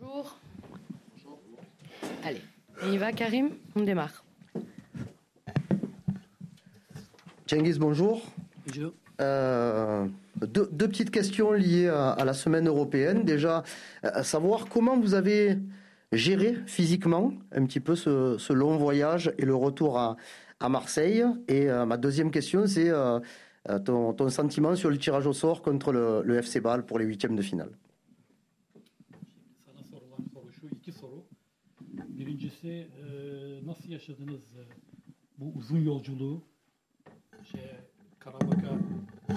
Bonjour. Allez, on y va Karim On démarre. Cengiz, bonjour. Bonjour. Euh, deux, petites questions liées à, la semaine européenne. Déjà, à savoir comment vous avez géré physiquement un petit peu ce, long voyage et le retour à, Marseille. Et euh, ma deuxième question, c'est euh, ton, sentiment sur le tirage au sort contre le, FC Bâle pour les huitièmes de finale.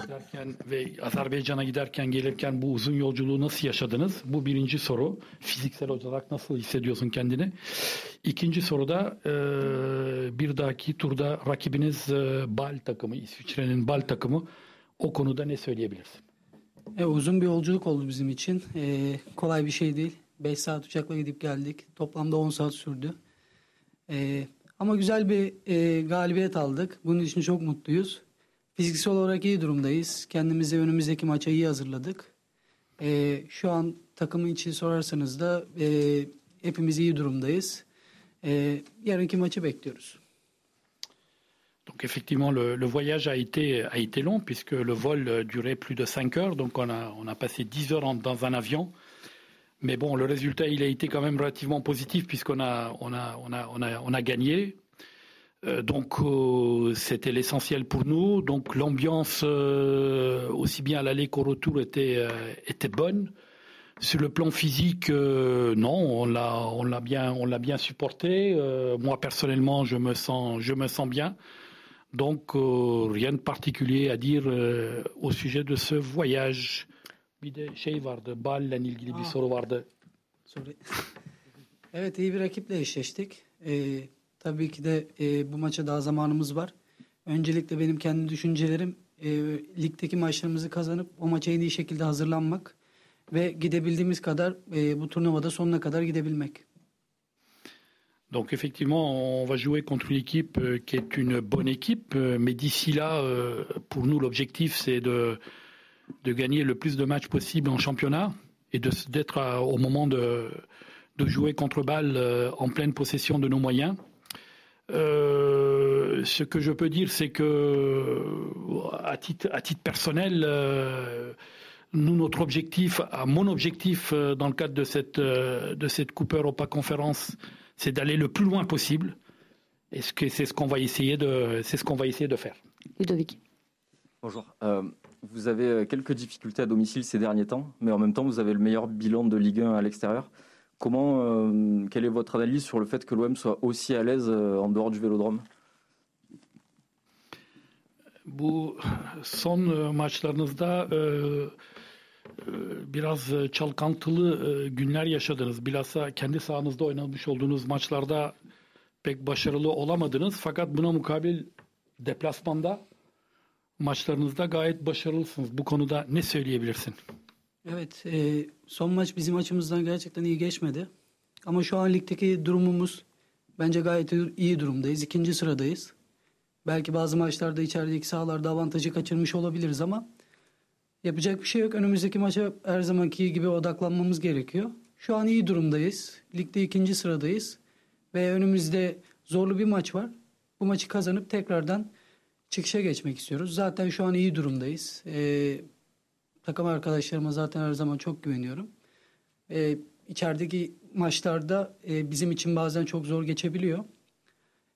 Giderken ve Azerbaycan'a giderken gelirken bu uzun yolculuğu nasıl yaşadınız? Bu birinci soru. Fiziksel olarak nasıl hissediyorsun kendini? İkinci soruda e, bir dahaki turda rakibiniz e, Bal takımı, İsviçre'nin Bal takımı. O konuda ne söyleyebilirsin? E, uzun bir yolculuk oldu bizim için. E, kolay bir şey değil. 5 saat uçakla gidip geldik. Toplamda 10 saat sürdü. E, ama güzel bir e, galibiyet aldık. Bunun için çok mutluyuz. Fiziksel olarak iyi durumdayız. Kendimizi önümüzdeki maça iyi hazırladık. Ee, şu an takımın için sorarsanız da e, hepimiz iyi durumdayız. Ee, yarınki maçı bekliyoruz. Donc effectivement, le, le, voyage a été, a été long puisque le vol durait plus de 5 heures. Donc on a, on a passé 10 heures en, dans un avion. Mais bon, le résultat, il a été quand même relativement positif puisqu'on a, on a, on a, on a, on a gagné. Euh, donc euh, c'était l'essentiel pour nous. Donc l'ambiance euh, aussi bien à l'aller qu'au retour était était bonne. Sur le plan physique, non, on l'a on l'a bien on l'a bien supporté. moi personnellement, je me sens je me sens bien. Donc rien de particulier à dire au sujet de ce voyage. Bir de şey vardı, Bal'le ilgili bir soru vardı. Sorry. Evet iyi bir rakiple eşleştik. Ee, Tabii ki de e, bu maça daha zamanımız var. Öncelikle benim kendi düşüncelerim e, ligdeki maçlarımızı kazanıp o maça en iyi şekilde hazırlanmak ve gidebildiğimiz kadar e, bu turnuvada sonuna kadar gidebilmek. Donc effectivement, on va jouer contre une équipe euh, qui est une bonne équipe, euh, mais d'ici là, euh, pour nous, l'objectif c'est de de gagner le plus de matchs possible en championnat et de d'être au moment de de jouer contre Bâle en pleine possession de nos moyens. Euh, ce que je peux dire, c'est que, à titre, à titre personnel, euh, nous, notre objectif, à mon objectif euh, dans le cadre de cette, de cette Coupe Europa Conférence, c'est d'aller le plus loin possible. Et c'est ce qu'on va essayer de, c'est ce qu'on va essayer de faire. Ludovic. Bonjour. Vous avez quelques difficultés à domicile ces derniers temps, mais en même temps, vous avez le meilleur bilan de Ligue 1 à l'extérieur. Comment, euh, quelle est votre analyse sur le fait que l'OM soit aussi à l'aise euh, en dehors du vélodrome? Bu son e, maçlarınızda e, e, biraz çalkantılı günler yaşadınız. Bilhassa kendi sahanızda oynamış olduğunuz maçlarda pek başarılı olamadınız. Fakat buna mukabil deplasmanda maçlarınızda gayet başarılısınız. Bu konuda ne söyleyebilirsin? Evet, e, son maç bizim açımızdan gerçekten iyi geçmedi. Ama şu an ligdeki durumumuz bence gayet iyi durumdayız. İkinci sıradayız. Belki bazı maçlarda içerideki sahalarda avantajı kaçırmış olabiliriz ama yapacak bir şey yok. Önümüzdeki maça her zamanki gibi odaklanmamız gerekiyor. Şu an iyi durumdayız. Ligde ikinci sıradayız. Ve önümüzde zorlu bir maç var. Bu maçı kazanıp tekrardan çıkışa geçmek istiyoruz. Zaten şu an iyi durumdayız. Ee, Takım arkadaşlarıma zaten her zaman çok güveniyorum. E, içerideki maçlarda e, bizim için bazen çok zor geçebiliyor.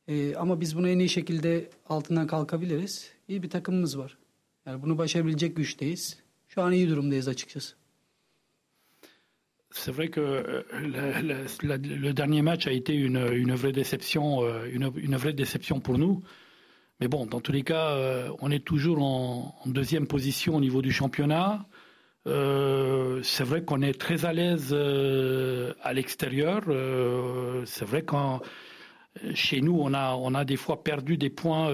E, ama biz bunu en iyi şekilde altından kalkabiliriz. İyi bir takımımız var. Yani bunu başarabilecek güçteyiz. Şu an iyi durumdayız açıkçası. C'est vrai que euh, la, la, le dernier match a été une, une vraie déception, euh, une, une vraie déception pour nous. Mais bon, dans tous les cas, euh, on est toujours en, deuxième position au niveau du championnat. Euh, c'est vrai qu'on est très à l'aise euh, à l'extérieur. c'est vrai qu'en chez nous, on a, on a des fois perdu des points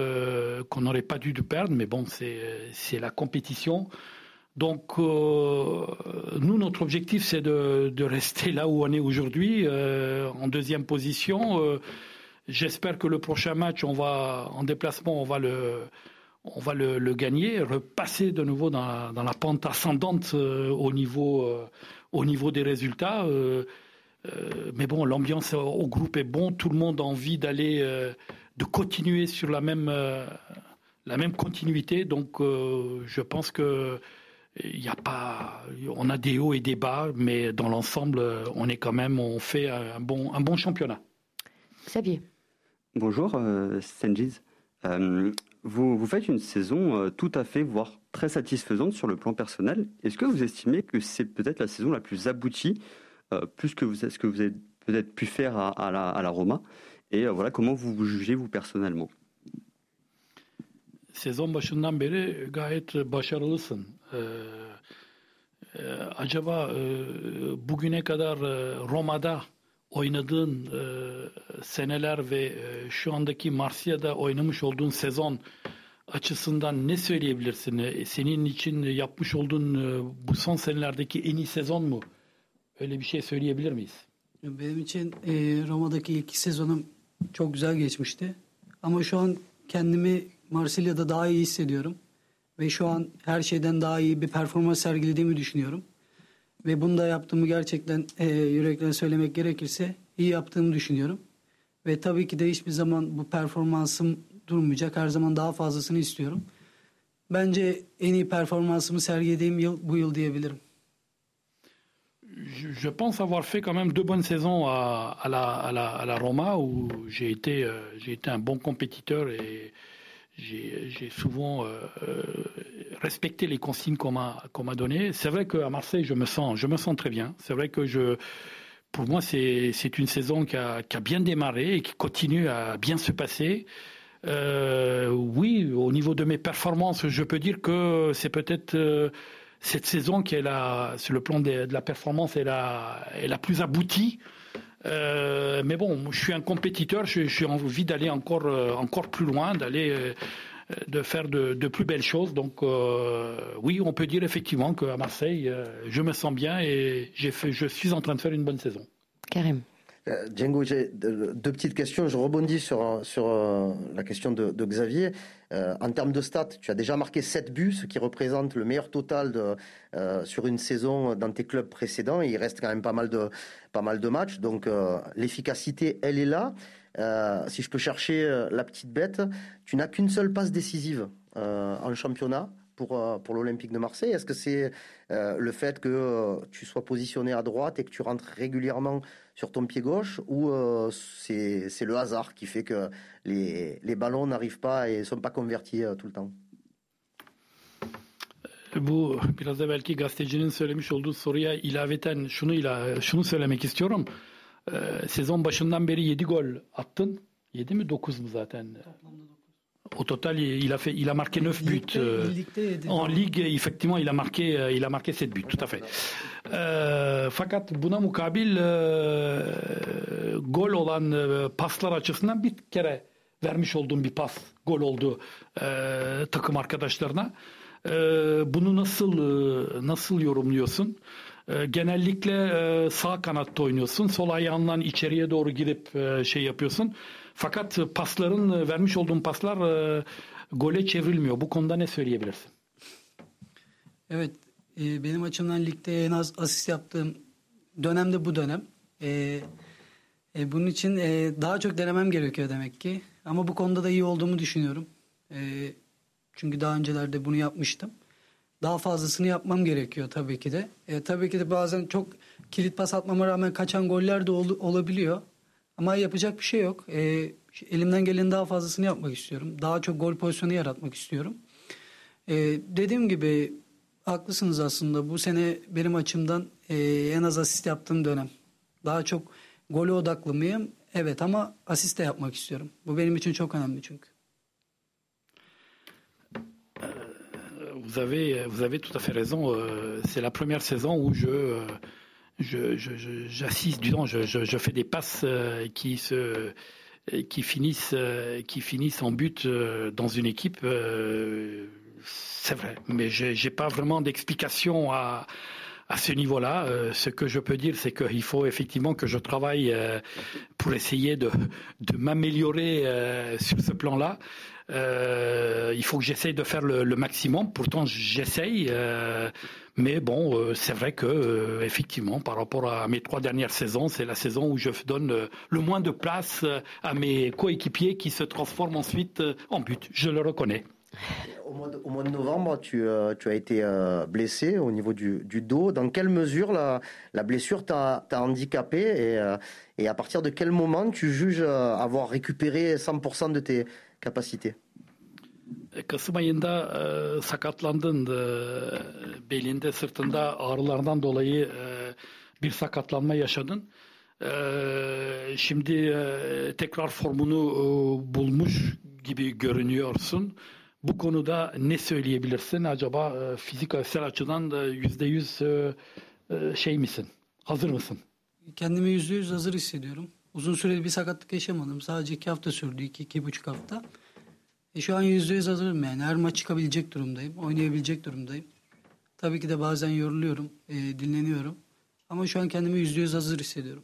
qu'on n'aurait pas dû perdre, mais bon, c'est la compétition. Donc, nous, notre objectif, c'est de, de, rester là où on est aujourd'hui, en deuxième position J'espère que le prochain match, on va en déplacement, on va le, on va le, gagner, repasser de nouveau dans, la pente ascendante euh, au niveau, euh, au niveau des résultats. Euh, mais bon, l'ambiance au groupe est bon, tout le monde a envie d'aller, de continuer sur la même, la même continuité. Donc, je pense que il y a pas, on a des hauts et des bas, mais dans l'ensemble, on est quand même, on fait un bon, un bon championnat. Xavier. Bonjour, euh, euh, vous, faites une saison euh, tout à fait, voire très satisfaisante sur le plan personnel. Est-ce que vous estimez que c'est peut-être la saison la plus aboutie, euh, plus que ce que vous avez peut-être pu faire à, la, Roma? Et voilà, comment vous vous jugez vous personnellement? Sezon başından beri gayet başarılısın. Ee, acaba e, bugüne kadar e, Roma'da oynadığın e, seneler ve e, şu andaki Marsilya'da oynamış olduğun sezon açısından ne söyleyebilirsin? E, senin için yapmış olduğun e, bu son senelerdeki en iyi sezon mu? Öyle bir şey söyleyebilir miyiz? Benim için e, Roma'daki ilk sezonum çok güzel geçmişti. Ama şu an kendimi Marsilya'da daha iyi hissediyorum. Ve şu an her şeyden daha iyi bir performans sergilediğimi düşünüyorum. Ve bunu da yaptığımı gerçekten e, yürekten söylemek gerekirse iyi yaptığımı düşünüyorum. Ve tabii ki de hiçbir zaman bu performansım durmayacak. Her zaman daha fazlasını istiyorum. Bence en iyi performansımı sergilediğim yıl bu yıl diyebilirim. Je pense avoir fait quand même deux bonnes saisons à, à, la, à, la, à la Roma où j'ai été, euh, été un bon compétiteur et j'ai souvent euh, respecté les consignes qu'on m'a qu'on m'a données. C'est vrai qu'à Marseille, je me sens, je me sens très bien. C'est vrai que je, pour moi, c'est une saison qui a, qui a, bien démarré et qui continue à bien se passer. Euh, oui, au niveau de mes performances, je peux dire que c'est peut-être euh, cette saison qui est la, sur le plan de, la performance, est la, plus aboutie. Euh, mais bon, je suis un compétiteur, j'ai envie d'aller encore, encore plus loin, d'aller de faire de, de, plus belles choses. Donc euh, oui, on peut dire effectivement qu'à Marseille, euh, je me sens bien et fait, je suis en train de faire une bonne saison. Karim. Euh, Django, j'ai deux petites questions. Je rebondis sur, sur la question de, de Xavier. Euh, en termes de stats, tu as déjà marqué 7 buts, ce qui représente le meilleur total de, euh, sur une saison dans tes clubs précédents. Il reste quand même pas mal de, pas mal de matchs. Donc l'efficacité, elle est là. Si je peux chercher la petite bête, tu n'as qu'une seule passe décisive en championnat pour, pour l'Olympique de Marseille Est-ce que c'est le fait que tu sois positionné à droite et que tu rentres régulièrement sur ton pied gauche ou euh, c'est le hasard qui fait que les, les ballons n'arrivent pas et ne sont pas convertis euh, tout le temps? Bu biraz gazetecinin söylemiş olduğu soruya ilaveten. Ee, sezon başından beri 7 gol attın. 7 mi 9 mu zaten? Toplamda Au total, il a fait, il a marqué 9 buts. En ligue, effectivement, il a marqué, euh, il a marqué 7 buts, tout à fait. Euh, fakat buna mukabil e, gol olan e, paslar açısından bir kere vermiş olduğum bir pas gol oldu e, takım arkadaşlarına. E, bunu nasıl e, nasıl yorumluyorsun? E, genellikle e, sağ kanatta oynuyorsun. Sol ayağınla içeriye doğru girip e, şey yapıyorsun. Fakat pasların vermiş olduğum paslar e, gole çevrilmiyor. Bu konuda ne söyleyebilirsin? Evet, e, benim açımdan ligde en az asist yaptığım dönem de bu dönem. E, e, bunun için e, daha çok denemem gerekiyor demek ki. Ama bu konuda da iyi olduğumu düşünüyorum. E, çünkü daha öncelerde bunu yapmıştım. Daha fazlasını yapmam gerekiyor tabii ki de. E, tabii ki de bazen çok kilit pas atmama rağmen kaçan goller de ol, olabiliyor. Ama yapacak bir şey yok. E, elimden gelenin daha fazlasını yapmak istiyorum. Daha çok gol pozisyonu yaratmak istiyorum. E, dediğim gibi haklısınız aslında. Bu sene benim açımdan e, en az asist yaptığım dönem. Daha çok gole odaklı mıyım? Evet ama asist de yapmak istiyorum. Bu benim için çok önemli çünkü. Vous avez, vous avez tout à fait raison. Euh, c'est la première saison où je euh, j'assiste, je, je, fais des passes euh, qui se qui finissent qui finissent en but dans une équipe. C'est vrai, mais j'ai pas vraiment d'explication à à ce niveau-là. ce que je peux dire, c'est qu'il faut effectivement que je travaille pour essayer de, de m'améliorer sur ce plan-là. Il faut que j'essaye de faire le, maximum. Pourtant, j'essaye Mais bon, euh, c'est vrai que euh, effectivement, par rapport à mes trois dernières saisons, c'est la saison où je donne euh, le moins de place à mes coéquipiers qui se transforment ensuite en but. Je le reconnais. Au mois, de, novembre, tu, as été blessé au niveau du, dos. Dans quelle mesure la, blessure t'a handicapé et à partir de quel moment tu juges avoir récupéré 100% de tes capacités Kasım ayında e, sakatlandın. E, belinde, sırtında ağrılardan dolayı e, bir sakatlanma yaşadın. E, şimdi e, tekrar formunu e, bulmuş gibi görünüyorsun. Bu konuda ne söyleyebilirsin? Acaba e, fiziksel açıdan da yüzde yüz e, e, şey misin? Hazır mısın? Kendimi yüzde yüz hazır hissediyorum. Uzun süreli bir sakatlık yaşamadım. Sadece iki hafta sürdü, iki, iki buçuk hafta. E şu an yüzde yüz hazırım yani. Her maç çıkabilecek durumdayım. Oynayabilecek durumdayım. Tabii ki de bazen yoruluyorum, e, dinleniyorum. Ama şu an kendimi yüzde yüz hazır hissediyorum.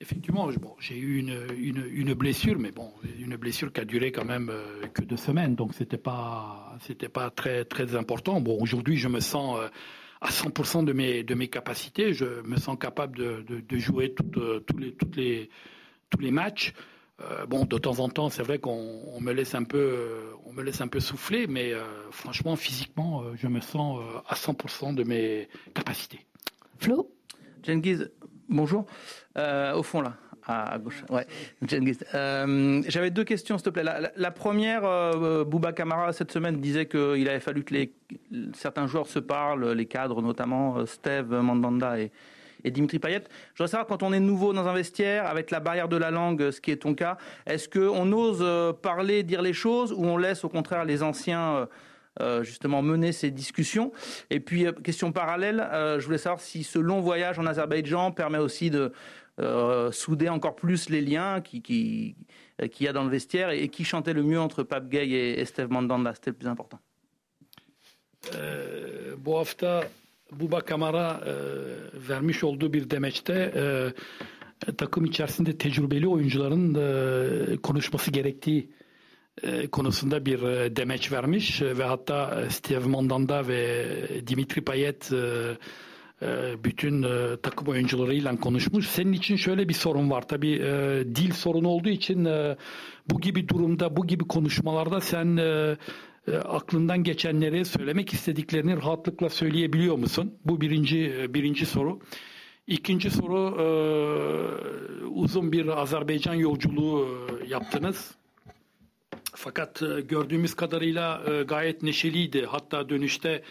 Effectivement, bon, j'ai eu une, une, une, blessure, mais bon, une blessure qui a duré quand même euh, que deux semaines, donc c'était pas, c'était pas très, très important. Bon, aujourd'hui, je me sens euh, à 100% de mes, de mes capacités. Je me sens capable de, de, de jouer tout, euh, tous les, toutes les, tous les matchs. Euh, bon, de temps en temps, c'est vrai qu'on me laisse un peu, on me laisse un peu souffler, mais euh, franchement, physiquement, euh, je me sens à 100% de mes capacités. Flo? Genghis, bonjour. au fond, là, à gauche. Ouais, J'avais deux questions, s'il te plaît. La, première, Bouba Kamara, cette semaine, disait qu'il avait fallu que les, certains joueurs se parlent, les cadres notamment, Steve Mandanda et, Dimitri Payet. Je voudrais savoir, quand on est nouveau dans un vestiaire, avec la barrière de la langue, ce qui est ton cas, est-ce qu'on ose euh, parler, dire les choses, ou on laisse au contraire les anciens euh, euh, justement mener ces discussions? Et puis, question parallèle, je voulais savoir si ce long voyage en Azerbaïdjan permet aussi de souder encore plus les liens qui, qui, qu'il y a dans le vestiaire et, qui chantait le mieux entre Pape Gay et, et Steve Mandanda C'était le plus important. Euh, Buba Kamara e, vermiş olduğu bir demeçte e, takım içerisinde tecrübeli oyuncuların e, konuşması gerektiği e, konusunda bir demeç vermiş ve hatta Steve Mandanda ve Dimitri Payet bütün e, takım oyuncularıyla konuşmuş. Senin için şöyle bir sorun var. Tabii e, dil sorunu olduğu için e, bu gibi durumda, bu gibi konuşmalarda sen e, e, aklından geçenleri söylemek istediklerini rahatlıkla söyleyebiliyor musun? Bu birinci e, birinci soru. İkinci soru e, uzun bir Azerbaycan yolculuğu e, yaptınız. Fakat e, gördüğümüz kadarıyla e, gayet neşeliydi. Hatta dönüşte e,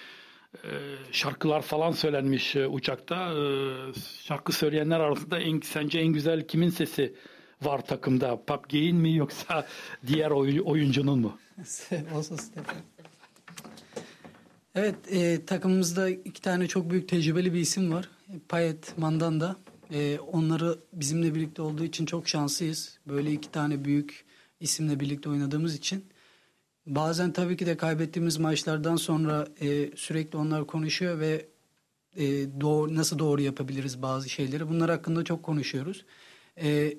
şarkılar falan söylenmiş e, uçakta. E, şarkı söyleyenler arasında en, sence en güzel kimin sesi var takımda? Papgey'in mi yoksa diğer oyuncunun mu? Olsun Stefan. Evet e, takımımızda iki tane çok büyük tecrübeli bir isim var. Payet Mandanda. E, onları bizimle birlikte olduğu için çok şanslıyız. Böyle iki tane büyük isimle birlikte oynadığımız için. Bazen tabii ki de kaybettiğimiz maçlardan sonra e, sürekli onlar konuşuyor ve e, doğru, nasıl doğru yapabiliriz bazı şeyleri. Bunlar hakkında çok konuşuyoruz. E,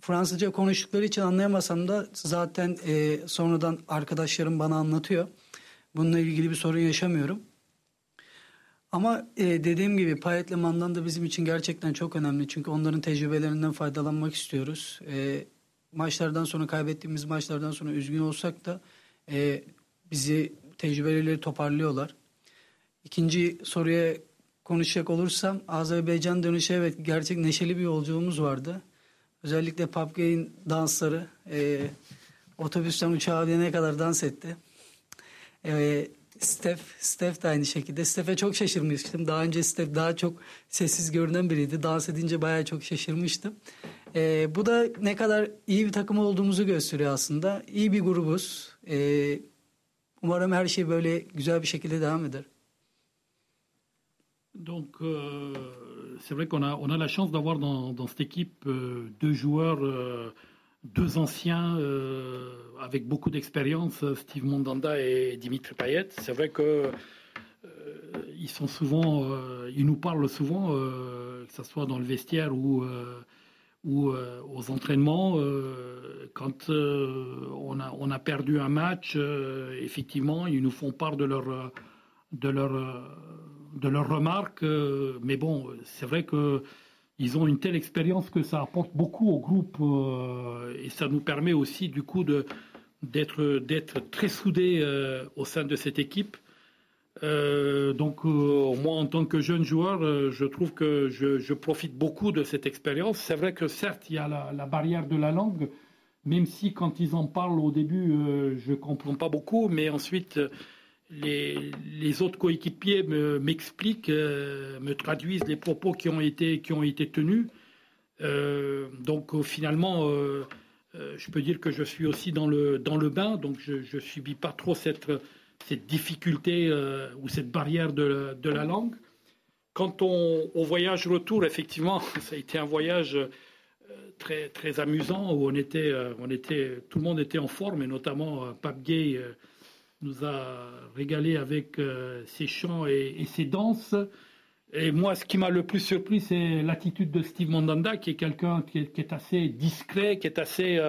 Fransızca konuştukları için anlayamasam da zaten e, sonradan arkadaşlarım bana anlatıyor. Bununla ilgili bir sorun yaşamıyorum. Ama e, dediğim gibi Payet'le Mandan da bizim için gerçekten çok önemli. Çünkü onların tecrübelerinden faydalanmak istiyoruz. E, maçlardan sonra kaybettiğimiz maçlardan sonra üzgün olsak da e, bizi tecrübeleri toparlıyorlar. İkinci soruya konuşacak olursam Azerbaycan dönüşü evet gerçek neşeli bir yolculuğumuz vardı. Özellikle PUBG'in dansları e, otobüsten uçağa binene kadar dans etti. E, Steph, Steph de aynı şekilde. Steph'e çok şaşırmıştım. Daha önce Steph daha çok sessiz görünen biriydi. Dans edince bayağı çok şaşırmıştım. E, bu da ne kadar iyi bir takım olduğumuzu gösteriyor aslında. İyi bir grubuz. E, umarım her şey böyle güzel bir şekilde devam eder. Donc, euh, c'est vrai qu'on a, on a la chance d'avoir dans, dans, cette équipe euh, deux joueurs, euh, deux anciens euh, avec beaucoup d'expérience, Steve Mondanda et Dimitri Payet. C'est vrai que ils sont souvent, ils nous parlent souvent, que ce soit dans le vestiaire ou, aux entraînements. quand on a, perdu un match, effectivement, ils nous font part de leurs remarques. mais bon, c'est vrai que ils ont une telle expérience que ça apporte beaucoup au groupe et ça nous permet aussi du coup d'être très soudés au sein de cette équipe. donc moi en tant que jeune joueur, je trouve que je, profite beaucoup de cette expérience. C'est vrai que certes il y a la, la, barrière de la langue, même si quand ils en parlent au début, euh, je comprends pas beaucoup, mais ensuite, les, autres coéquipiers m'expliquent, euh, me, traduisent les propos qui ont été, tenus. Euh, donc finalement, je peux dire que je suis aussi dans le, bain, donc je ne subis pas trop cette, difficulté ou cette barrière de, la langue. Quant au, au, voyage retour, effectivement, ça a été un voyage très, amusant où on était, euh, on tout le monde était en forme et notamment euh, Pape Gay euh, nous a régalé avec ses chants et, ses danses. Et moi, ce qui m'a le plus surpris, c'est l'attitude de Steve Mondanda, qui est quelqu'un qui, est assez discret, qui est assez.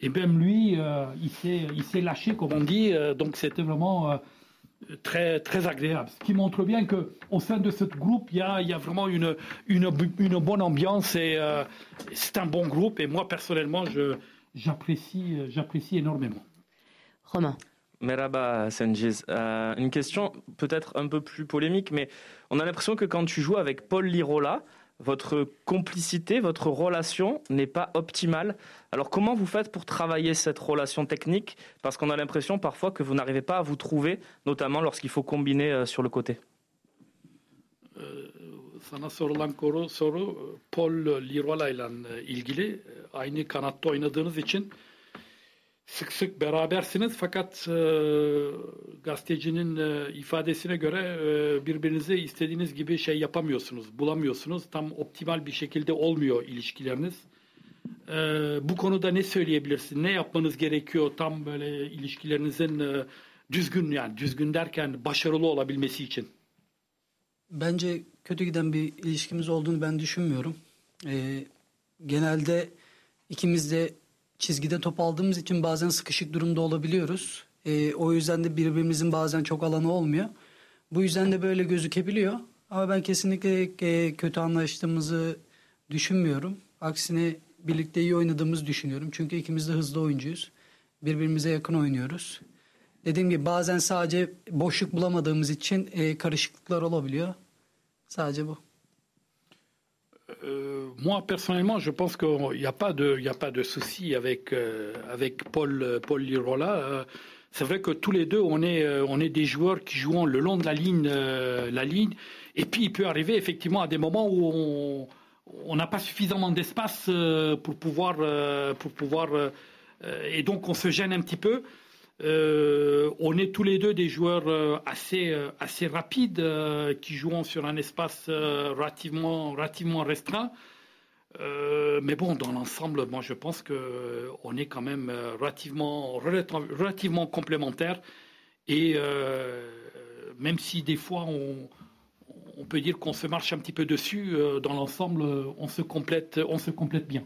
et même lui, il s'est lâché, comme on dit. donc c'était vraiment très, très agréable. Ce qui montre bien qu'au sein de ce groupe, il y a, y a vraiment une, une, une, bonne ambiance et euh, c'est un bon groupe. Et moi, personnellement, j'apprécie énormément. Romain. Merhaba Senjiz. Euh, une question peut-être un peu plus polémique, mais on a l'impression que quand tu joues avec Paul Lirola, votre complicité, votre relation n'est pas optimale. Alors comment vous faites pour travailler cette relation technique? Parce qu'on a l'impression parfois que vous n'arrivez pas à vous trouver, notamment lorsqu'il faut combiner euh, sur le côté. Sık sık berabersiniz fakat e, gazetecinin e, ifadesine göre e, birbirinizi istediğiniz gibi şey yapamıyorsunuz, bulamıyorsunuz. Tam optimal bir şekilde olmuyor ilişkileriniz. E, bu konuda ne söyleyebilirsin? Ne yapmanız gerekiyor tam böyle ilişkilerinizin e, düzgün yani düzgün derken başarılı olabilmesi için? Bence kötü giden bir ilişkimiz olduğunu ben düşünmüyorum. E, genelde ikimiz de çizgide top aldığımız için bazen sıkışık durumda olabiliyoruz. E, o yüzden de birbirimizin bazen çok alanı olmuyor. Bu yüzden de böyle gözükebiliyor. Ama ben kesinlikle e, kötü anlaştığımızı düşünmüyorum. Aksine birlikte iyi oynadığımızı düşünüyorum. Çünkü ikimiz de hızlı oyuncuyuz. Birbirimize yakın oynuyoruz. Dediğim gibi bazen sadece boşluk bulamadığımız için e, karışıklıklar olabiliyor. Sadece bu. Euh, moi, personnellement, je pense qu'il n'y a pas de, souci avec, euh, Paul, Lirola. Euh, c'est vrai que tous les deux, on est, des joueurs qui jouent le long de la ligne. Et puis, il peut arriver effectivement à des moments où on n'a pas suffisamment d'espace pour pouvoir, et donc on se gêne un petit peu. Euh, on est tous les deux des joueurs euh, assez, euh, assez rapides qui jouent sur un espace relativement, relativement restreint. mais bon, dans l'ensemble, moi je pense qu'on est quand même relativement, relativement complémentaires. Et même si des fois on, on peut dire qu'on se marche un petit peu dessus, dans l'ensemble, on se complète, on se complète bien.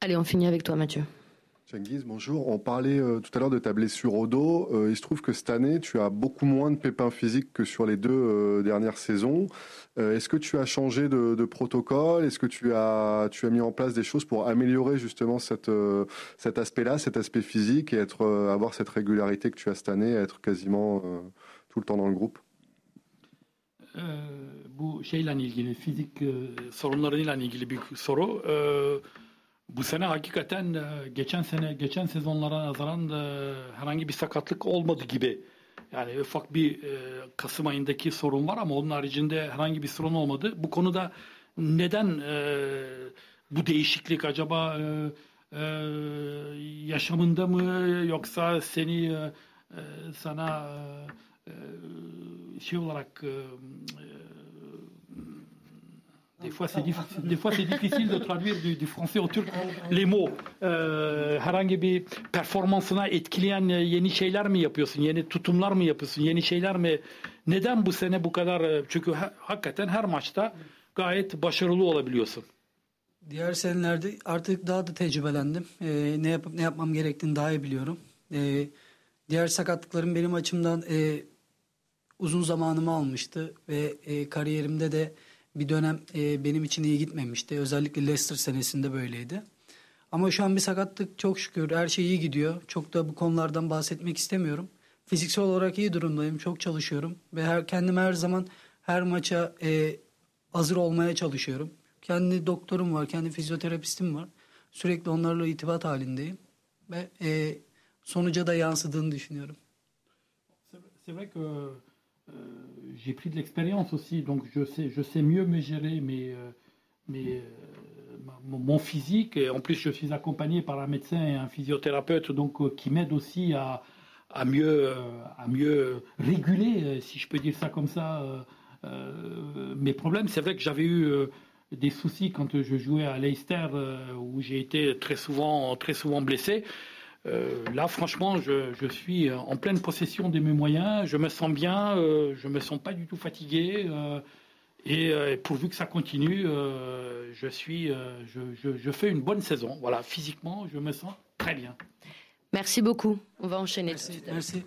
Allez, on finit avec toi, Mathieu. Cengiz, bonjour. On parlait euh, tout à l'heure de ta blessure au dos. Euh, il se trouve que cette année, tu as beaucoup moins de pépins physiques que sur les deux euh, dernières saisons. Est-ce que tu as changé de, protocole? Est-ce que tu as, tu as mis en place des choses pour améliorer justement cet aspect-là, cet aspect physique et être, avoir cette régularité que tu as cette année, être quasiment tout le temps dans le groupe? Bu şeyle ilgili fizik sorunlarıyla ilgili bir. Bu sene hakikaten e, geçen sene geçen sezonlara nazaran e, herhangi bir sakatlık olmadı gibi. Yani ufak bir e, Kasım ayındaki sorun var ama onun haricinde herhangi bir sorun olmadı. Bu konuda neden bu değişiklik acaba yaşamında mı yoksa seni sana şey olarak Des fois, c'est difficile, des fois, c'est difficile de traduire du, du, français au turc les mots. Ee, herhangi bir performansına etkileyen yeni şeyler mi yapıyorsun? Yeni tutumlar mı yapıyorsun? Yeni şeyler mi? Neden bu sene bu kadar? Çünkü ha, hakikaten her maçta gayet başarılı olabiliyorsun. Diğer senelerde artık daha da tecrübelendim. Ee, ne yapıp ne yapmam gerektiğini daha iyi biliyorum. Ee, diğer sakatlıkların benim açımdan e, uzun zamanımı almıştı ve e, kariyerimde de bir dönem e, benim için iyi gitmemişti. Özellikle Leicester senesinde böyleydi. Ama şu an bir sakatlık çok şükür her şey iyi gidiyor. Çok da bu konulardan bahsetmek istemiyorum. Fiziksel olarak iyi durumdayım. Çok çalışıyorum ve her, kendim her zaman her maça e, hazır olmaya çalışıyorum. Kendi doktorum var, kendi fizyoterapistim var. Sürekli onlarla itibat halindeyim ve e, sonuca da yansıdığını düşünüyorum. C'est vrai que j'ai pris de l'expérience aussi, donc je sais, mieux me gérer mes, euh, mes, euh, mon physique. Et en plus, je suis accompagné par un médecin et un physiothérapeute donc, euh, qui m'aident aussi à, à, mieux, euh, à mieux réguler, euh, si je peux dire ça comme ça, euh, euh, mes problèmes. C'est vrai que j'avais eu euh, des soucis quand je jouais à Leicester, euh, où j'ai été très souvent, très souvent blessé. Euh, là, franchement, je, je suis en pleine possession de mes moyens. Je me sens bien. Euh, je me sens pas du tout fatigué. euh, et euh, pourvu que ça continue, euh, je suis, euh, je, je- je fais une bonne saison. Voilà, physiquement, je me sens très bien. Merci beaucoup. On va enchaîner. Merci, merci.